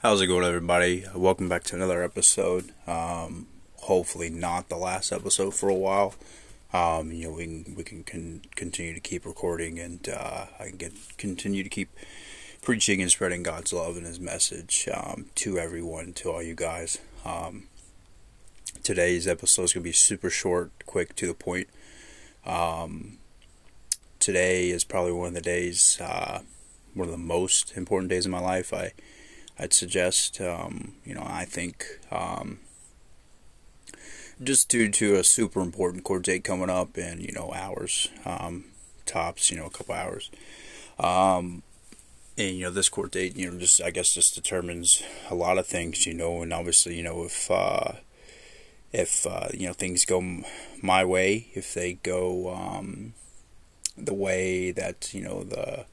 How's it going, everybody? Welcome back to another episode. Um, hopefully, not the last episode for a while. Um, you know, we can we can, continue to keep recording, and uh, I can get continue to keep preaching and spreading God's love and His message um, to everyone, to all you guys. Um, today's episode is going to be super short, quick, to the point. Um, today is probably one of the days, uh, one of the most important days of my life. I I'd suggest. Um, you know, I think um, just due to a super important court date coming up in you know hours, um, tops, you know, a couple hours. Um, and you know, this court date, you know, just I guess just determines a lot of things, you know, and obviously, you know, if uh, if uh, you know things go my way, if they go um, the way that you know the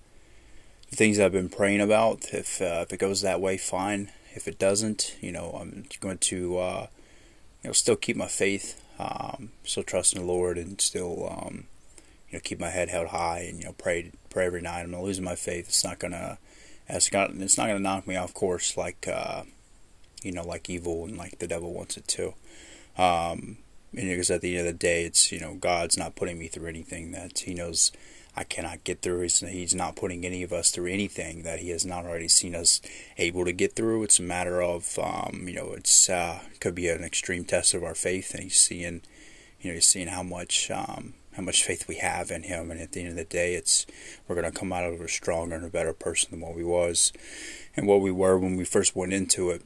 things I've been praying about. If uh, if it goes that way, fine. If it doesn't, you know, I'm going to uh, you know still keep my faith, um, still trust in the Lord, and still um, you know keep my head held high and you know pray pray every night. I'm not losing my faith. It's not gonna it's not it's not gonna knock me off course like uh, you know like evil and like the devil wants it to. Um, and because at the end of the day, it's you know God's not putting me through anything that He knows I cannot get through. He's, he's not putting any of us through anything that he has not already seen us able to get through. It's a matter of, um, you know, it's uh, could be an extreme test of our faith, and he's seeing, you know, he's seeing how much um, how much faith we have in him. And at the end of the day, it's we're going to come out of it stronger and a better person than what we was and what we were when we first went into it.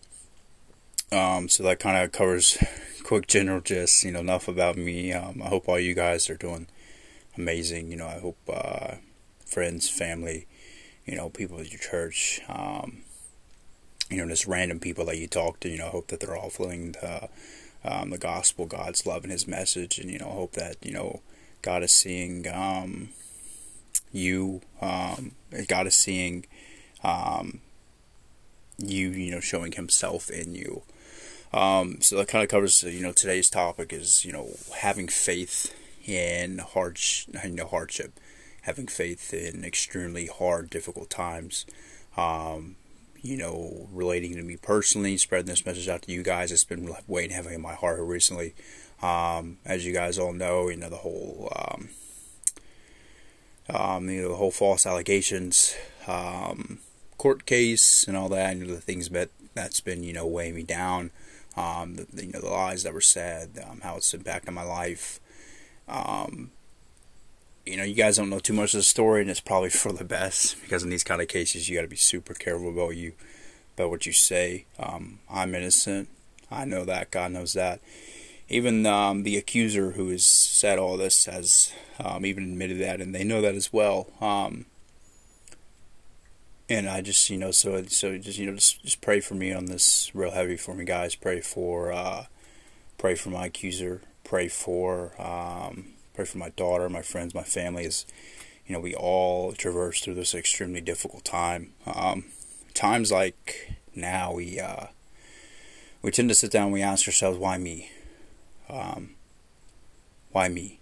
Um, so that kind of covers quick general just you know enough about me. Um, I hope all you guys are doing amazing. You know, I hope uh, friends, family, you know, people at your church, um, you know, just random people that you talk to, you know, hope that they're all feeling the, um, the gospel, God's love and His message, and you know, hope that you know, God is seeing um, you, um, God is seeing um, you, you know, showing Himself in you. Um, so that kind of covers, you know, today's topic is, you know, having faith in hardship, having faith in extremely hard, difficult times. Um, you know, relating to me personally, spreading this message out to you guys. It's been weighing heavy in my heart recently. Um, as you guys all know, you know the whole, um, um, you know, the whole false allegations, um, court case, and all that. You know the things that that's been you know weighing me down. Um, the, you know the lies that were said, um, how it's impacted my life. Um, you know, you guys don't know too much of the story, and it's probably for the best because in these kind of cases, you got to be super careful about you, about what you say. Um, I'm innocent. I know that. God knows that. Even um, the accuser who has said all this has um, even admitted that, and they know that as well. Um, and I just, you know, so so just you know, just just pray for me on this real heavy for me, guys. Pray for, uh, pray for my accuser pray for. Um, pray for my daughter, my friends, my family. As you know, we all traverse through this extremely difficult time. Um, times like now, we uh, we tend to sit down. and We ask ourselves, "Why me? Um, why me?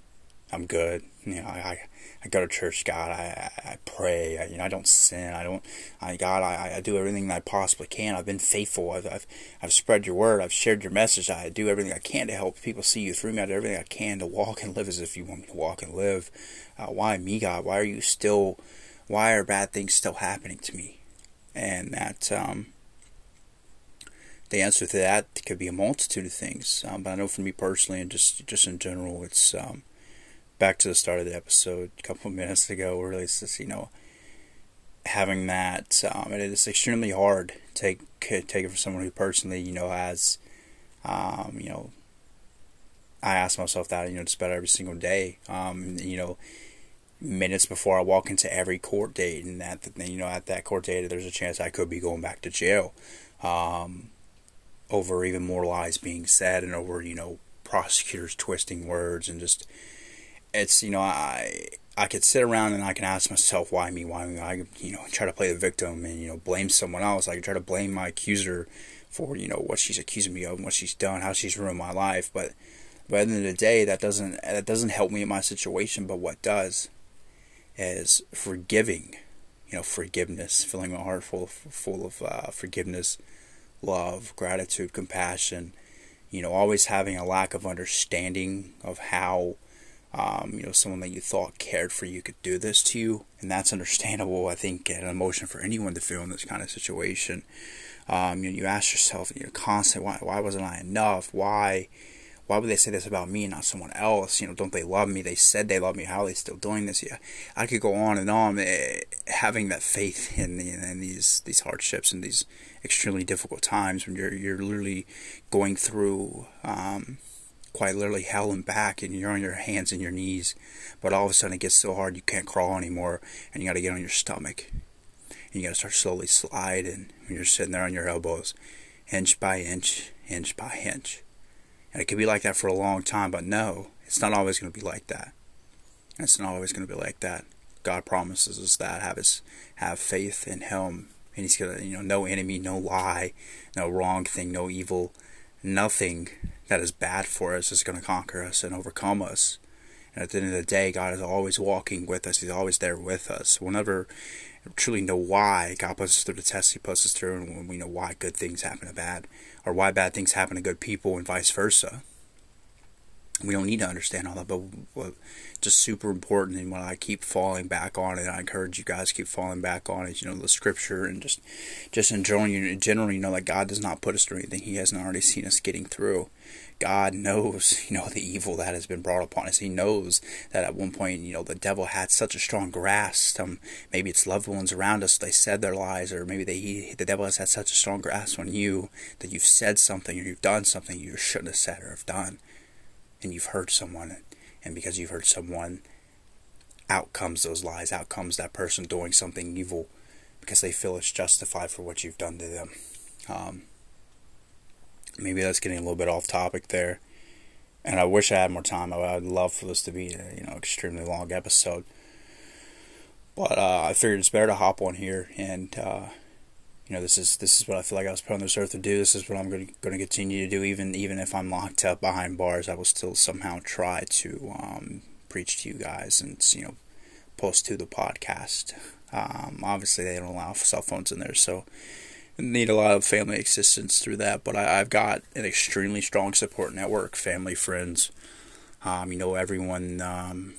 I'm good. You know, I, I go to church, God. I, I pray. I, you know, I don't sin. I don't. I God. I, I do everything I possibly can. I've been faithful. I've, I've I've spread your word. I've shared your message. I do everything I can to help people see you through me. I do everything I can to walk and live as if you want me to walk and live. Uh, why me, God? Why are you still? Why are bad things still happening to me? And that um, the answer to that could be a multitude of things. Um, but I know for me personally, and just just in general, it's um, back to the start of the episode a couple of minutes ago, really, it's just, you know, having that, um, it is extremely hard to take, take it from someone who personally, you know, has, um, you know, I ask myself that, you know, just about every single day, um, you know, minutes before I walk into every court date, and that, you know, at that court date, there's a chance I could be going back to jail, um, over even more lies being said and over, you know, prosecutors twisting words and just, it's you know I I could sit around and I can ask myself why me why me I you know try to play the victim and you know blame someone else. I could try to blame my accuser for you know what she's accusing me of and what she's done how she's ruined my life. But but at the end of the day that doesn't that doesn't help me in my situation. But what does is forgiving you know forgiveness filling my heart full full of uh, forgiveness love, gratitude, compassion, you know, always having a lack of understanding of how, um, you know, someone that you thought cared for you could do this to you. And that's understandable, I think, an emotion for anyone to feel in this kind of situation. Um, you know, you ask yourself, you know, constantly, why, why wasn't I enough? Why, why would they say this about me, not someone else? You know, don't they love me? They said they love me. How are they still doing this? Yeah, I could go on and on. Eh, having that faith in, the, in these these hardships and these extremely difficult times when you're you're literally going through um, quite literally hell and back, and you're on your hands and your knees, but all of a sudden it gets so hard you can't crawl anymore, and you got to get on your stomach, and you got to start slowly sliding. And you're sitting there on your elbows, inch by inch, inch by inch and it could be like that for a long time, but no, it's not always going to be like that. It's not always going to be like that. God promises us that have his have faith in Him, and He's gonna you know no enemy, no lie, no wrong thing, no evil, nothing that is bad for us is going to conquer us and overcome us. And at the end of the day, God is always walking with us. He's always there with us. We'll never truly know why God puts us through the test He puts us through, and when we know why good things happen to bad, or why bad things happen to good people, and vice versa. We don't need to understand all that, but what just super important, and when I keep falling back on it, I encourage you guys keep falling back on it. You know, the scripture and just just enjoying you generally, you know, that God does not put us through anything He hasn't already seen us getting through. God knows, you know, the evil that has been brought upon us. He knows that at one point, you know, the devil had such a strong grasp. Um, maybe it's loved ones around us. They said their lies, or maybe they, he, the devil has had such a strong grasp on you that you've said something or you've done something you shouldn't have said or have done, and you've hurt someone, and because you've hurt someone, out comes those lies. Out comes that person doing something evil because they feel it's justified for what you've done to them. Um, maybe that's getting a little bit off topic there. And I wish I had more time. I would love for this to be a you know extremely long episode. But uh, I figured it's better to hop on here, and uh, you know this is this is what I feel like I was put on this earth to do. This is what I'm going to continue to do, even even if I'm locked up behind bars. I will still somehow try to um, preach to you guys and you know post to the podcast. Um, obviously, they don't allow cell phones in there, so need a lot of family assistance through that. But I, have got an extremely strong support network, family, friends. Um, you know, everyone, um,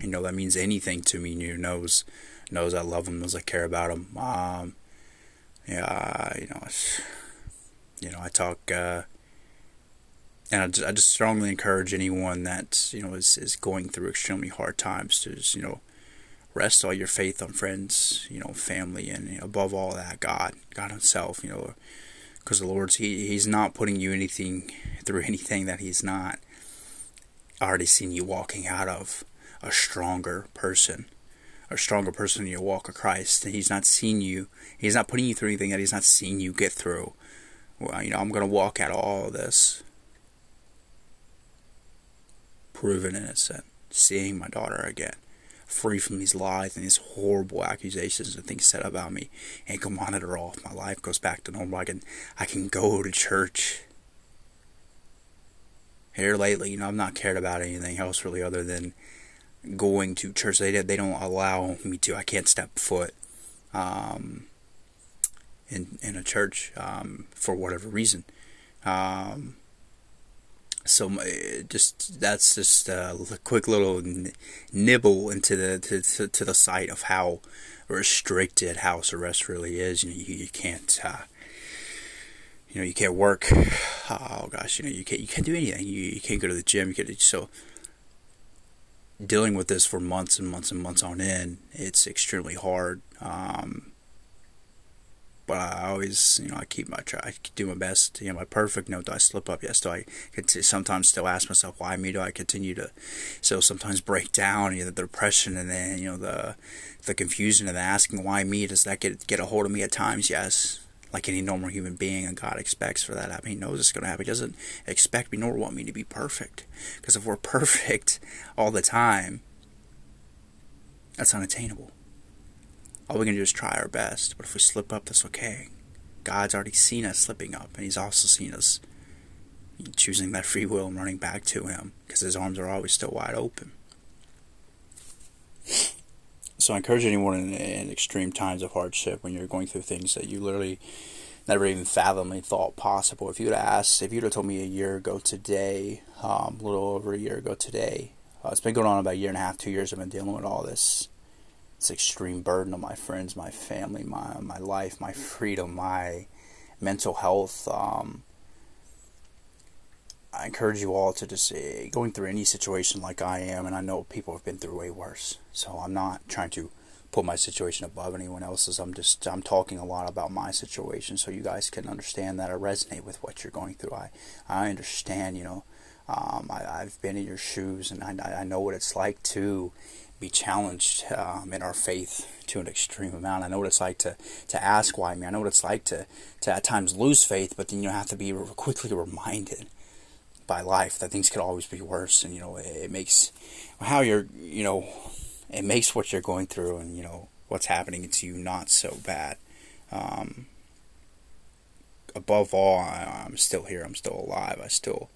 you know, that means anything to me. You know, knows knows I love them, knows I care about them. Yeah, you know, you know, I talk, uh, and I just, I just strongly encourage anyone that you know is is going through extremely hard times to just you know rest all your faith on friends, you know, family, and above all that, God, God Himself, you know, because the Lord's He He's not putting you anything through anything that He's not already seen you walking out of a stronger person, a stronger person in your walk of Christ. And He's not seen you. He's not putting you through anything that He's not seen you get through. Well, you know, I'm going to walk out of all of this, proven innocent, seeing my daughter again free from these lies and these horrible accusations and things said about me and can monitor if my life goes back to normal. I can I can go to church. Here lately, you know, I've not cared about anything else really other than going to church. They they don't allow me to. I can't step foot um, in in a church um, for whatever reason. Um, so just that's just a quick little nibble into the to, to, to the site of how restricted house arrest really is. You you, you can't. Uh, you know, you can't work. Oh gosh, you know, you can't you can't do anything. You, you can't go to the gym. You can't. So dealing with this for months and months and months on end, it's extremely hard. Um, but I always, you know, I keep my try, I do my best. You know, my perfect note. Do I slip up? Yes. Do I sometimes still ask myself why me? Do I continue to so sometimes break down? You know, the depression and then you know the the confusion and the asking why me. Does that get get a hold of me at times? Yes. Like any normal human being, and God expects for that to happen. He knows it's going to happen. He doesn't expect me nor want me to be perfect. Because if we're perfect all the time, that's unattainable all we can do is try our best. But if we slip up, that's okay. God's already seen us slipping up, and He's also seen us choosing that free will and running back to Him because His arms are always still wide open. So I encourage anyone in, in, extreme times of hardship when you're going through things that you literally never even fathomly thought possible. If you'd asked, if you'd have told me a year ago today, um, a little over a year ago today, uh, it's been going on about a year and a half, two years. I've been dealing with all this, this extreme burden on my friends, my family, my my life, my freedom, my mental health. Um, I encourage you all to just uh, going through any situation like I am, and I know people have been through way worse. So I'm not trying to put my situation above anyone else's. I'm just I'm talking a lot about my situation so you guys can understand that I resonate with what you're going through. I I understand, you know. Um, I, have been in your shoes, and I, I know what it's like to be challenged um, in our faith to an extreme amount. I know what it's like to, to ask why I me. I know what it's like to, to at times lose faith, but then you have to be quickly reminded by life that things could always be worse. And, you know, it, it makes how you're, you know, it makes what you're going through and, you know, what's happening to you not so bad. Um, above all, I, I'm still here. I'm still alive. I still,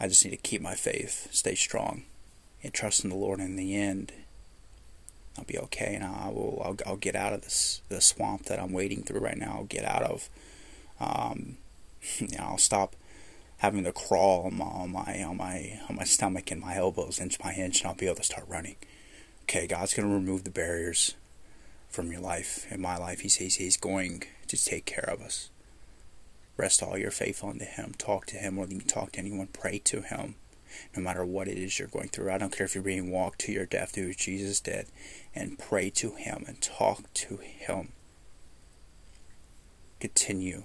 I just need to keep my faith, stay strong, and trust in the Lord. In the end, I'll be okay, and I will. I'll, I'll get out of this the swamp that I'm wading through right now. I'll get out of. Um, you know, I'll stop having to crawl on my on my on my on my stomach and my elbows inch by inch, and I'll be able to start running okay, God's going to remove the barriers from your life. and my life, He says He's going to take care of us. Rest all your faith onto Him. Talk to Him more than you talk to anyone. Pray to Him. No matter what it is you're going through. I don't care if you're being walked to your death, as Jesus did. And pray to Him and talk to Him. Continue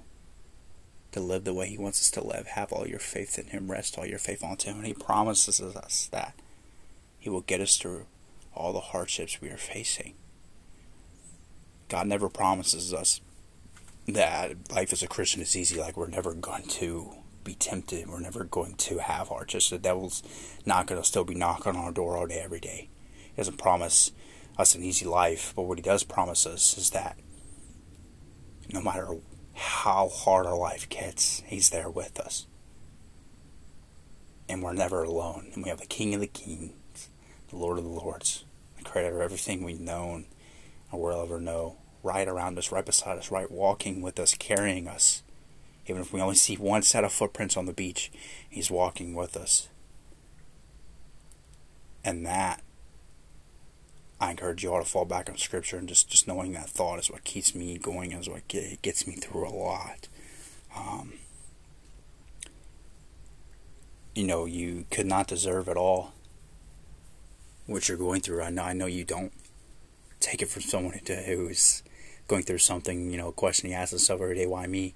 to live the way He wants us to live. Have all your faith in Him. Rest all your faith onto Him. And He promises us that He will get us through all the hardships we are facing. God never promises us that life as a Christian is easy, like we're never going to be tempted, we're never going to have hardships. The devil's not going to still be knocking on our door all day, every day. He doesn't promise us an easy life, but what he does promise us is that no matter how hard our life gets, he's there with us. And we're never alone. And we have the King of the Kings, the Lord of the Lords, the creator of everything we know or will ever know, right around us, right beside us, right walking with us, carrying us. Even if we only see one set of footprints on the beach, He's walking with us. And that, I encourage you all to fall back on Scripture and just, just knowing that thought is what keeps me going, is what gets me through a lot. Um, you know, you could not deserve it all what you're going through. I know, I know you don't take it from someone who's going through something, you know, a question he asks himself every day, why me?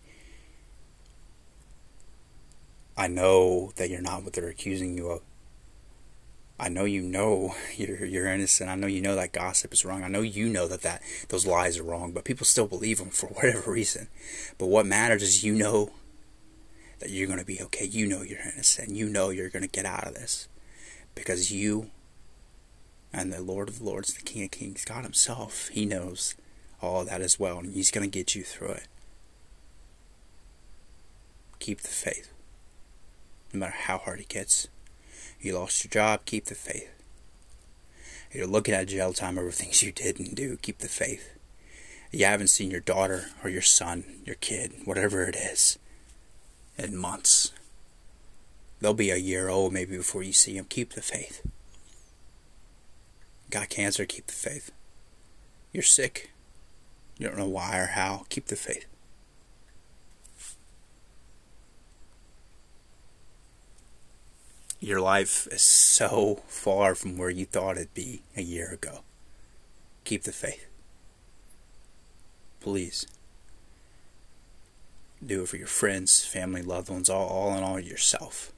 I know that you're not what they're accusing you of. I know you know you're you're innocent. I know you know that gossip is wrong. I know you know that, that those lies are wrong, but people still believe them for whatever reason. But what matters is you know that you're going to be okay. You know you're innocent. You know you're going to get out of this because you and the Lord of the Lords, the King of Kings, God Himself, He knows all that as well, and He's going to get you through it. Keep the faith. No matter how hard it gets. You lost your job, keep the faith. You're looking at jail time over things you didn't do, keep the faith. You haven't seen your daughter or your son, your kid, whatever it is, in months. They'll be a year old maybe before you see them. Keep the faith got cancer, keep the faith. You're sick. You don't know why or how. Keep the faith. Your life is so far from where you thought it'd be a year ago. Keep the faith. Please. Do it for your friends, family, loved ones, all, all in all yourself.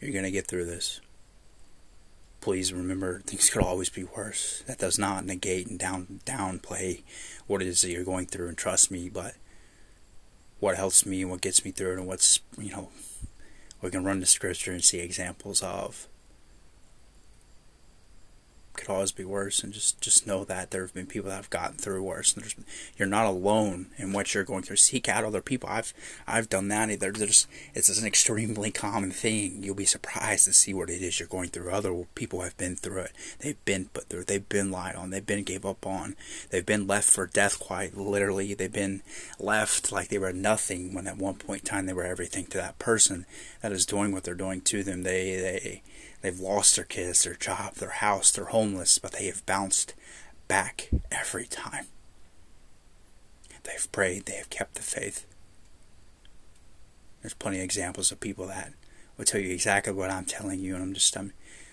You're going to get through this please remember things could always be worse. That does not negate and down downplay what it is that you're going through and trust me, but what helps me and what gets me through and what's you know we can run the scripture and see examples of could always be worse, and just just know that there have been people that have gotten through worse. And you're not alone in what you're going through. Seek out other people. I've I've done that. Either there's it's an extremely common thing. You'll be surprised to see what it is you're going through. Other people have been through it. They've been put through. They've been lied on. They've been gave up on. They've been left for death. Quite literally, they've been left like they were nothing when at one point in time they were everything to that person that is doing what they're doing to them. They they They've lost their kids, their job, their house, they're homeless, but they have bounced back every time. They've prayed, they have kept the faith. There's plenty of examples of people that will tell you exactly what I'm telling you, and I'm just I'm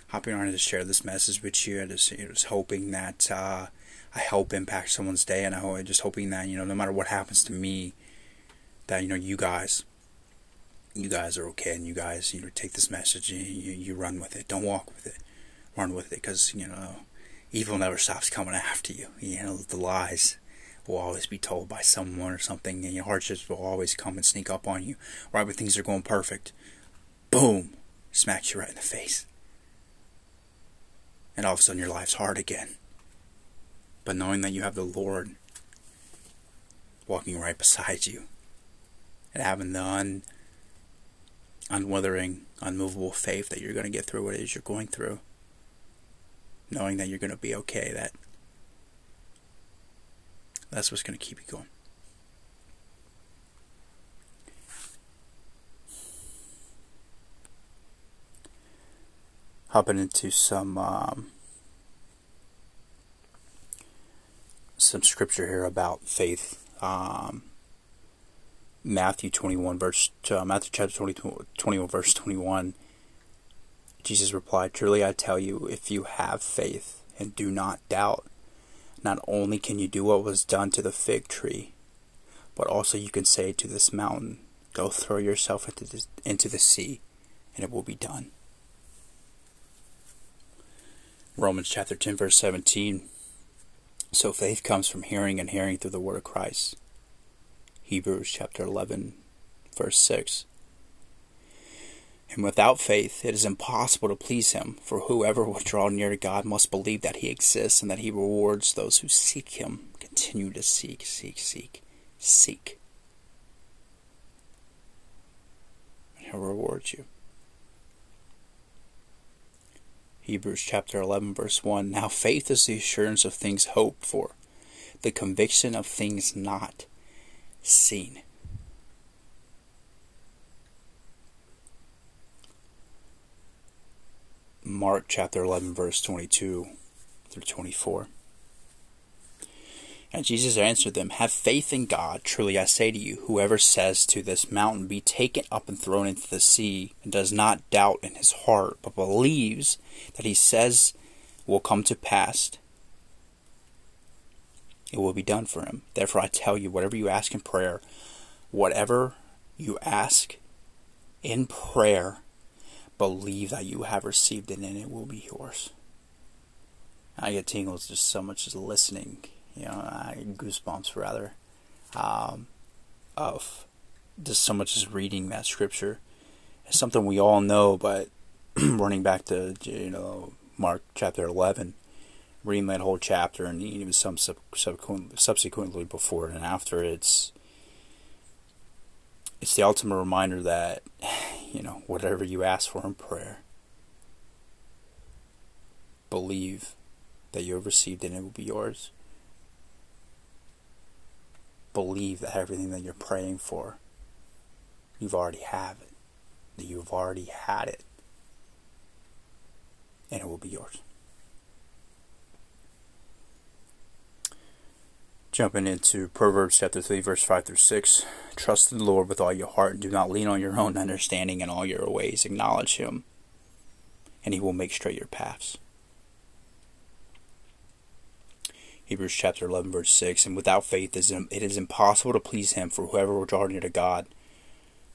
hopping on to share this message with you. I just, I was hoping that uh, I help impact someone's day, and I'm just hoping that you know, no matter what happens to me, that you know, you guys you guys are okay and you guys you know take this message and you, you run with it. Don't walk with it. Run with it because you know evil never stops coming after you. You know the lies will always be told by someone or something and your hardships will always come and sneak up on you right when things are going perfect. Boom! Smacks you right in the face. And all of a sudden your life's hard again. But knowing that you have the lord walking right beside you and having the un unwithering, unmovable faith that you're going to get through what it is you're going through. Knowing that you're going to be okay, that that's what's going to keep you going. Hopping into some um, some scripture here about faith. Um, Matthew 21 verse uh, Matthew chapter 20, 21 verse 21 Jesus replied truly I tell you if you have faith and do not doubt not only can you do what was done to the fig tree but also you can say to this mountain go throw yourself into the, into the sea and it will be done. Romans chapter 10 verse 17 so faith comes from hearing and hearing through the word of Christ Hebrews chapter 11, verse 6. And without faith, it is impossible to please him, for whoever will draw near to God must believe that he exists and that he rewards those who seek him. Continue to seek, seek, seek, seek. And he'll reward you. Hebrews chapter 11, verse 1. Now faith is the assurance of things hoped for, the conviction of things not seen. Mark chapter 11, verse 22 through 24. And Jesus answered them, Have faith in God. Truly I say to you, whoever says to this mountain, Be taken up and thrown into the sea, and does not doubt in his heart, but believes that he says will come to pass, it will be done for him. Therefore, I tell you, whatever you ask in prayer, whatever you ask in prayer, believe that you have received it and it will be yours. I get tingles just so much as listening, you know, I goosebumps rather, um, of just so much as reading that scripture. It's something we all know, but running back to, you know, Mark chapter 11 reading that whole chapter and even some sub- subsequently before and after, it's it's the ultimate reminder that you know whatever you ask for in prayer, believe that you have received and it will be yours. Believe that everything that you're praying for, you've already have it, that you've already had it, and it will be yours. Jumping into Proverbs chapter 3, verse 5 through 6. Trust in the Lord with all your heart and do not lean on your own understanding in all your ways. Acknowledge him, and he will make straight your paths. Hebrews chapter 11, verse 6. And without faith, it is impossible to please him, for whoever will draw near to God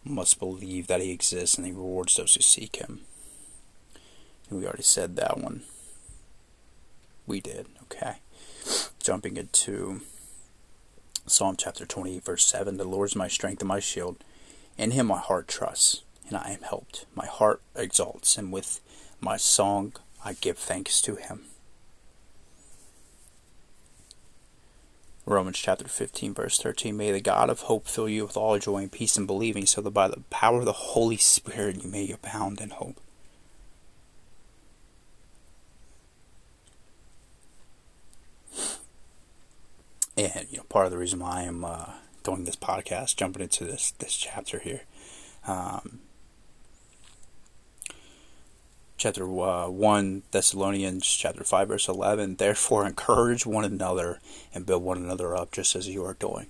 must believe that he exists and he rewards those who seek him. We already said that one. We did, okay. Jumping into Psalm chapter twenty, verse 7 The Lord is my strength and my shield. In him my heart trusts, and I am helped. My heart exalts, and with my song I give thanks to him. Romans chapter 15, verse 13 May the God of hope fill you with all joy and peace in believing, so that by the power of the Holy Spirit you may abound in hope. Part of the reason why I am uh, doing this podcast, jumping into this this chapter here, um, chapter uh, 1 Thessalonians chapter 5 verse 11 therefore encourage one another and build one another up just as you are doing.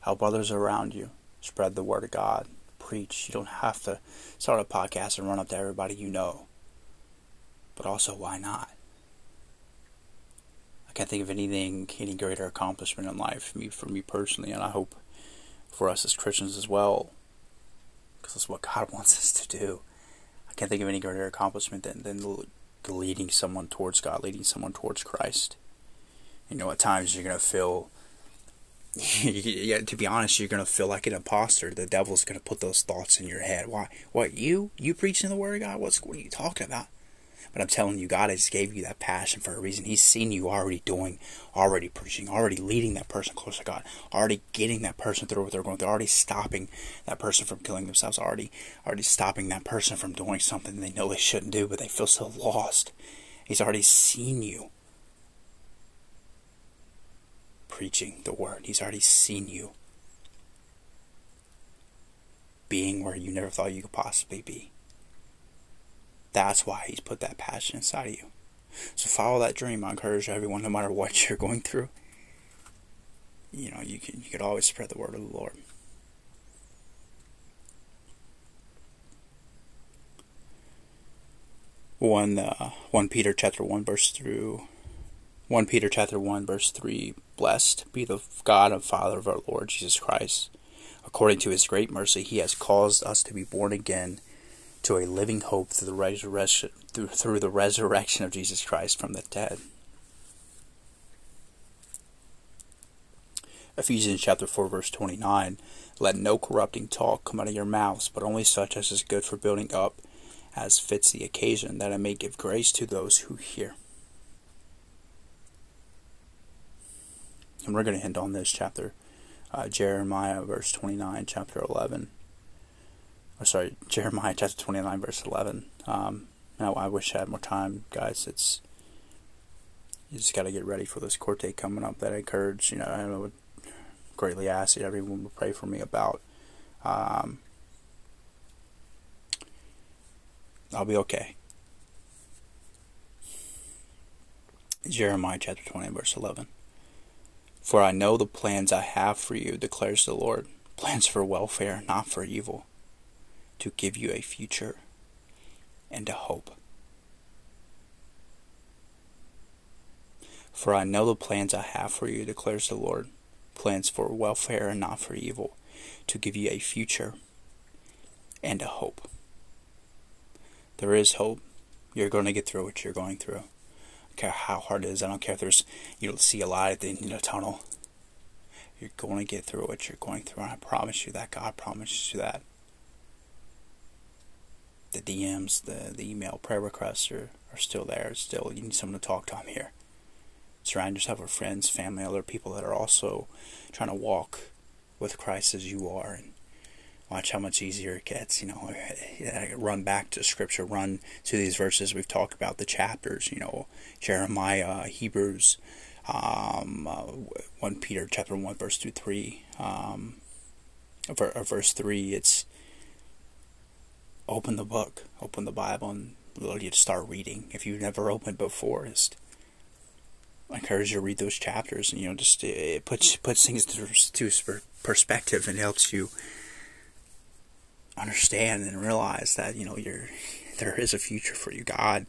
Help others around you. Spread the word of God. Preach. You don't have to start a podcast and run up to everybody you know. But also why not can't think of anything any greater accomplishment in life for me for me personally and I hope for us as Christians as well because that's what God wants us to do I can't think of any greater accomplishment than, than leading someone towards God, leading someone towards Christ. You know, at times you're going to feel, yeah, to be honest, you're going to feel like an imposter. The devil's going to put those thoughts in your head. Why? What, you? You preaching the word of God? What's, what are you talking about? But I'm telling you, God has gave you that passion for a reason. He's seen you already doing, already preaching, already leading that person closer to God, already getting that person through what they're going through, already stopping that person from killing themselves, already, already stopping that person from doing something they know they shouldn't do, but they feel so lost. He's already seen you preaching the word. He's already seen you being where you never thought you could possibly be. That's why he's put that passion inside of you. So follow that dream. I encourage everyone, no matter what you're going through. You know, you can you could always spread the word of the Lord. One uh, one Peter chapter one verse through one Peter chapter one verse three. Blessed be the God and Father of our Lord Jesus Christ. According to His great mercy, He has caused us to be born again to a living hope through the resurrection through, the resurrection of Jesus Christ from the dead. Ephesians chapter 4 verse 29 Let no corrupting talk come out of your mouths but only such as is good for building up as fits the occasion that I may give grace to those who hear. And we're going to end on this chapter uh, Jeremiah verse 29 chapter 11 or sorry, Jeremiah chapter 29, verse 11. Um, now, I wish I had more time, guys. It's you just got to get ready for this court date coming up. That I encourage, you know, I would greatly ask that everyone would pray for me about. Um, I'll be okay. Jeremiah chapter 20, verse 11. For I know the plans I have for you, declares the Lord plans for welfare, not for evil to give you a future and a hope. For I know the plans I have for you, declares the Lord plans for welfare and not for evil, to give you a future and a hope. There is hope. You're going to get through what you're going through. I don't care how hard it is. I don't care if there's you don't see a light at the end of the tunnel. You're going to get through what you're going through, and I promise you that. God promises you that the DMs, the, the email prayer requests are, are still there. It's still, you need someone to talk to. I'm here. Surround yourself with friends, family, other people that are also trying to walk with Christ as you are, and watch how much easier it gets. You know, run back to Scripture, run to these verses we've talked about, the chapters. You know, Jeremiah, Hebrews, um, uh, one Peter chapter one verse two three, um, verse three. It's open the book, open the Bible, and let you to start reading. If you've never opened before, just I encourage you to read those chapters, and you know, just uh, it puts puts things to, to perspective and helps you understand and realize that you know you're there is a future for you. God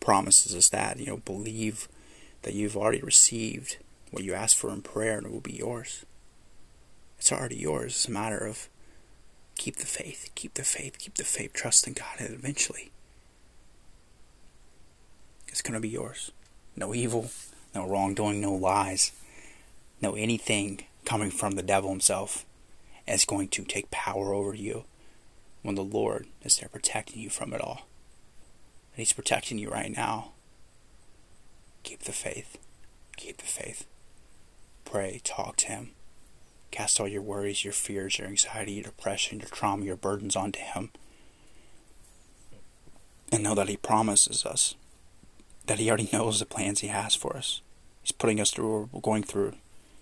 promises us that. You know, believe that you've already received what you asked for in prayer, and it will be yours. It's already yours. It's a matter of Keep the faith, keep the faith, keep the faith, trust in God, and eventually it's going to be yours. No evil, no wrongdoing, no lies, no anything coming from the devil himself is going to take power over you when the Lord is there protecting you from it all. And He's protecting you right now. Keep the faith. Keep the faith. Pray, talk to Him. Cast all your worries, your fears, your anxiety, your depression, your trauma, your burdens onto Him. And know that He promises us that He already knows the plans He has for us. He's putting us through what we're going through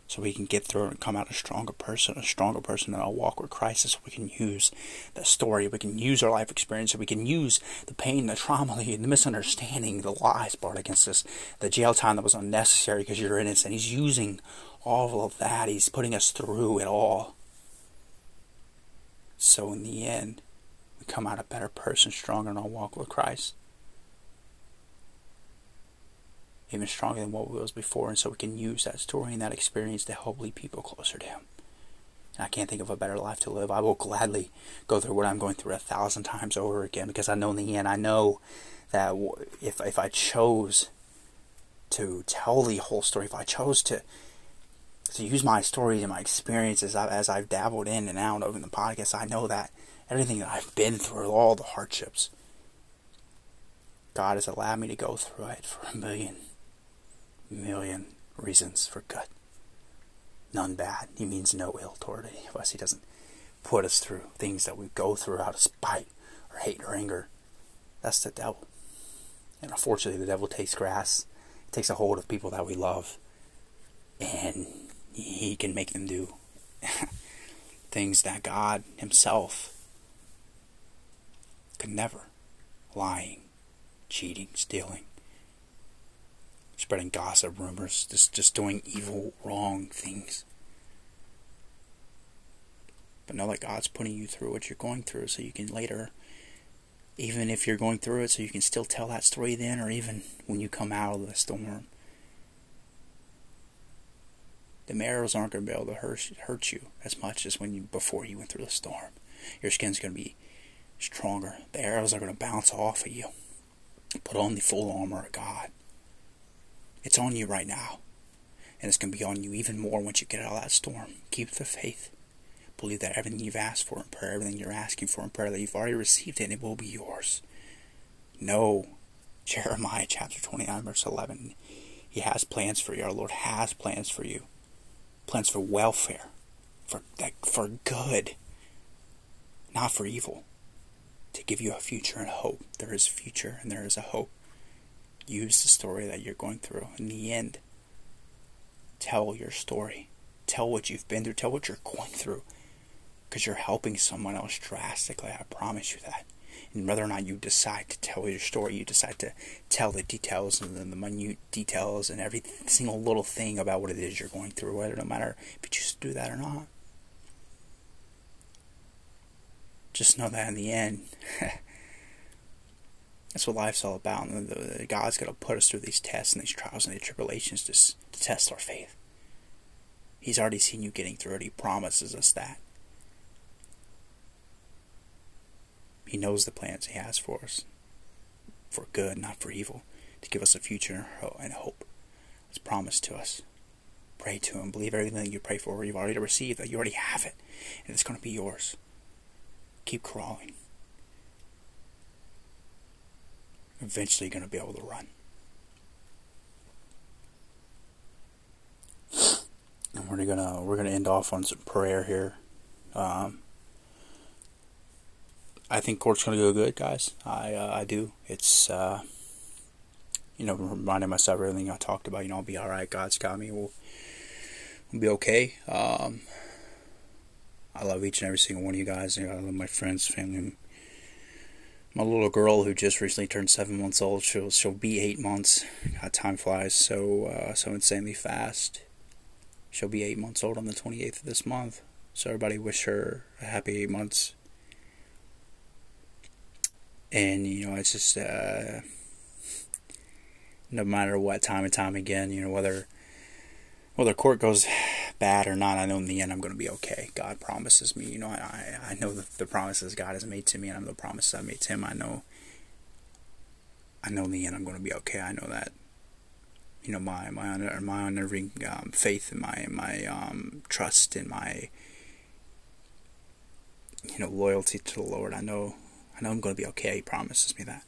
so we can get through and come out a stronger person, a stronger person in our walk with Christ, so we can use that story, we can use our life experience, so we can use the pain, the trauma, the, the misunderstanding, the lies brought against us, the jail time that was unnecessary because you're innocent. He's using all of that. He's putting us through it all. So in the end, we come out a better person, stronger in our walk with Christ. even stronger than what we was before, and so we can use that story and that experience to help lead people closer to Him. And I can't think of a better life to live. I will gladly go through what I'm going through a thousand times over again because I know in the end, I know that if if I chose to tell the whole story, if I chose to to use my stories and my experiences as I've dabbled in and out over the podcast, I know that everything that I've been through, all the hardships, God has allowed me to go through it for a million million reasons for good. None bad. He means no ill toward any of us. He doesn't put us through things that we go through out of spite or hate or anger. That's the devil. And unfortunately, the devil takes grass, takes a hold of people that we love, and he can make them do things that God Himself could never lying, cheating, stealing spreading gossip, rumors, just just doing evil, wrong things. But know that God's putting you through what you're going through so you can later, even if you're going through it, so you can still tell that story then, or even when you come out of the storm. The arrows aren't going to be able to hurt, you as much as when you before you went through the storm. Your skin's going to be stronger. The arrows are going to bounce off of you. Put on the full armor of God. It's on you right now. And it's going to be on you even more once you get out of that storm. Keep the faith. Believe that everything you've asked for in prayer, everything you're asking for in prayer, that you've already received it and it will be yours. Know Jeremiah chapter 29, verse 11. He has plans for you. Our Lord has plans for you. Plans for welfare, for, for good, not for evil. To give you a future and a hope. There is a future and there is a hope use the story that you're going through. In the end, tell your story. Tell what you've been through. Tell what you're going through. Because you're helping someone else drastically. I promise you that. And whether or not you decide to tell your story, you decide to tell the details and the minute details and every single little thing about what it is you're going through, whether no matter if you choose to do that or not. Just know that in the end, That's what life's all about. And the, the, God's going to put us through these tests and these trials and these tribulations to, to test our faith. He's already seen you getting through it. He promises us that. He knows the plans He has for us for good, not for evil, to give us a future and hope. It's promised to us. Pray to Him. Believe everything you pray for, you've already received, that you already have it, and it's going to be yours. Keep crawling. eventually you're going to be able to run. And we're gonna we're gonna end off on some prayer here. Um, I think court's gonna go good, guys. I uh, I do. It's uh, you know reminding myself everything I talked about. You know, I'll be all right. God's got me. We'll, we'll be okay. Um, I love each and every single one of you guys. I love my friends, family, my little girl who just recently turned seven months old. She'll she'll be eight months. God, time flies so uh, so insanely fast. She'll be eight months old on the twenty eighth of this month. So everybody wish her a happy eight months. And you know, it's just uh, no matter what time and time again, you know whether whether court goes bad or not, I know in the end I'm going to be okay. God promises me. You know, I, I know the, the promises God has made to me, and I know the promises I made to Him. I know, I know in the end I'm going to be okay. I know that. You know, my my my unnerving um, faith and my my um, trust and my you know loyalty to the Lord. I know I know I'm going to be okay. He promises me that.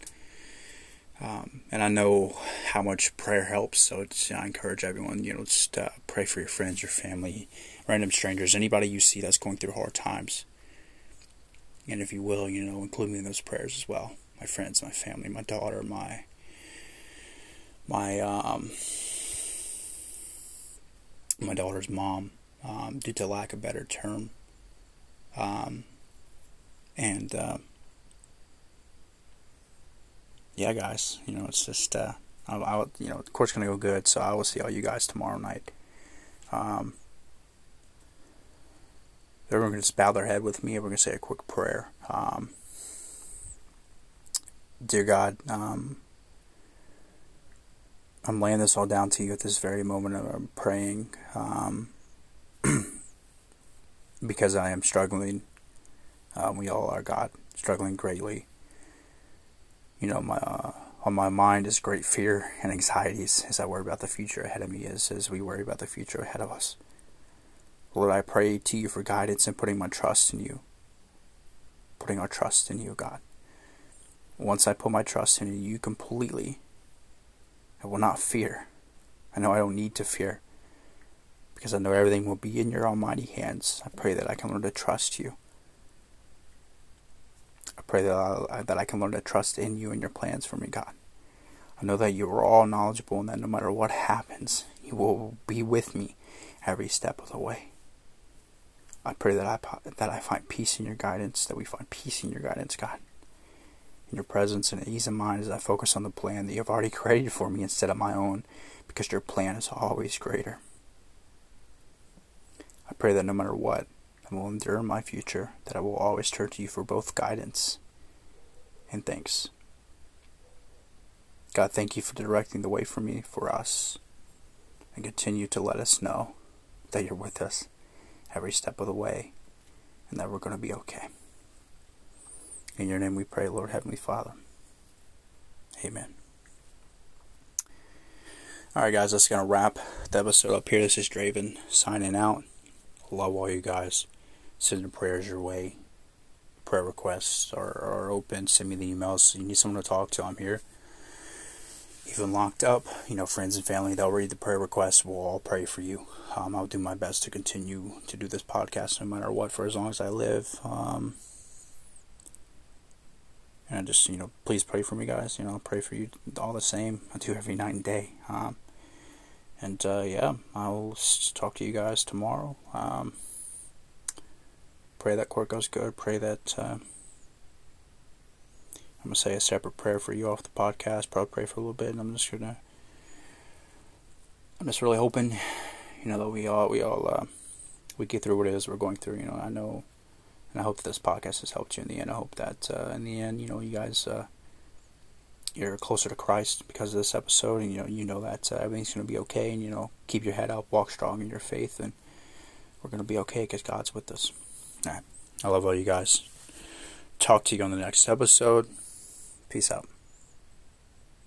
Um, and I know how much prayer helps, so I encourage everyone, you know, just uh, pray for your friends, your family, random strangers, anybody you see that's going through hard times. And if you will, you know, include me in those prayers as well. My friends, my family, my daughter, my my um, my daughter's mom, um, due to lack of better term. Um, and uh, yeah, guys, you know, it's just uh, I, I, you know, the court's gonna go good, so I will see all you guys tomorrow night. Um, everyone can just bow their head with me. and We're gonna say a quick prayer. Um, dear God, um, I'm laying this all down to you at this very moment. I'm praying um, because I am struggling. Um, we all are, God, struggling greatly. You know, my uh, on my mind is great fear and anxieties as I worry about the future ahead of me, as as we worry about the future ahead of us. Lord, I pray to you for guidance and putting my trust in you. Putting our trust in you, God. Once I put my trust in you completely, I will not fear. I know I don't need to fear because I know everything will be in your almighty hands. I pray that I can learn to trust you. I pray that I, that I can learn to trust in you and your plans for me, God. I know that you are all knowledgeable and that no matter what happens, you will be with me every step of the way. I pray that I that I find peace in your guidance, that we find peace in your guidance, God in your presence and ease of mind as I focus on the plan that you have already created for me instead of my own, because your plan is always greater. I pray that no matter what, I will endure my future, that I will always turn to you for both guidance and thanks. God, thank you for directing the way for me, for us, and continue to let us know that you're with us every step of the way and that we're going to be okay. In your name we pray, Lord Heavenly Father. Amen. Alright, guys, that's going to wrap the episode up here. This is Draven signing out. Love all you guys. Sending prayers your way. Prayer requests are, are open. Send me the emails. You need someone to talk to. I'm here. Even locked up, you know, friends and family, they'll read the prayer requests. We'll all pray for you. Um, I'll do my best to continue to do this podcast no matter what for as long as I live. Um, and just you know please pray for me guys you know I'll pray for you all the same i do every night and day um, and uh, yeah i'll talk to you guys tomorrow um, pray that court goes good pray that uh, i'm gonna say a separate prayer for you off the podcast probably pray for a little bit and i'm just gonna i'm just really hoping you know that we all we all uh, we get through what it is we're going through you know i know and I hope this podcast has helped you in the end. I hope that uh, in the end, you know, you guys uh, you're closer to Christ because of this episode, and you know, you know that uh, everything's going to be okay, and you know, keep your head up, walk strong in your faith, and we're going to be okay because God's with us. I love all you guys. Talk to you on the next episode. Peace out.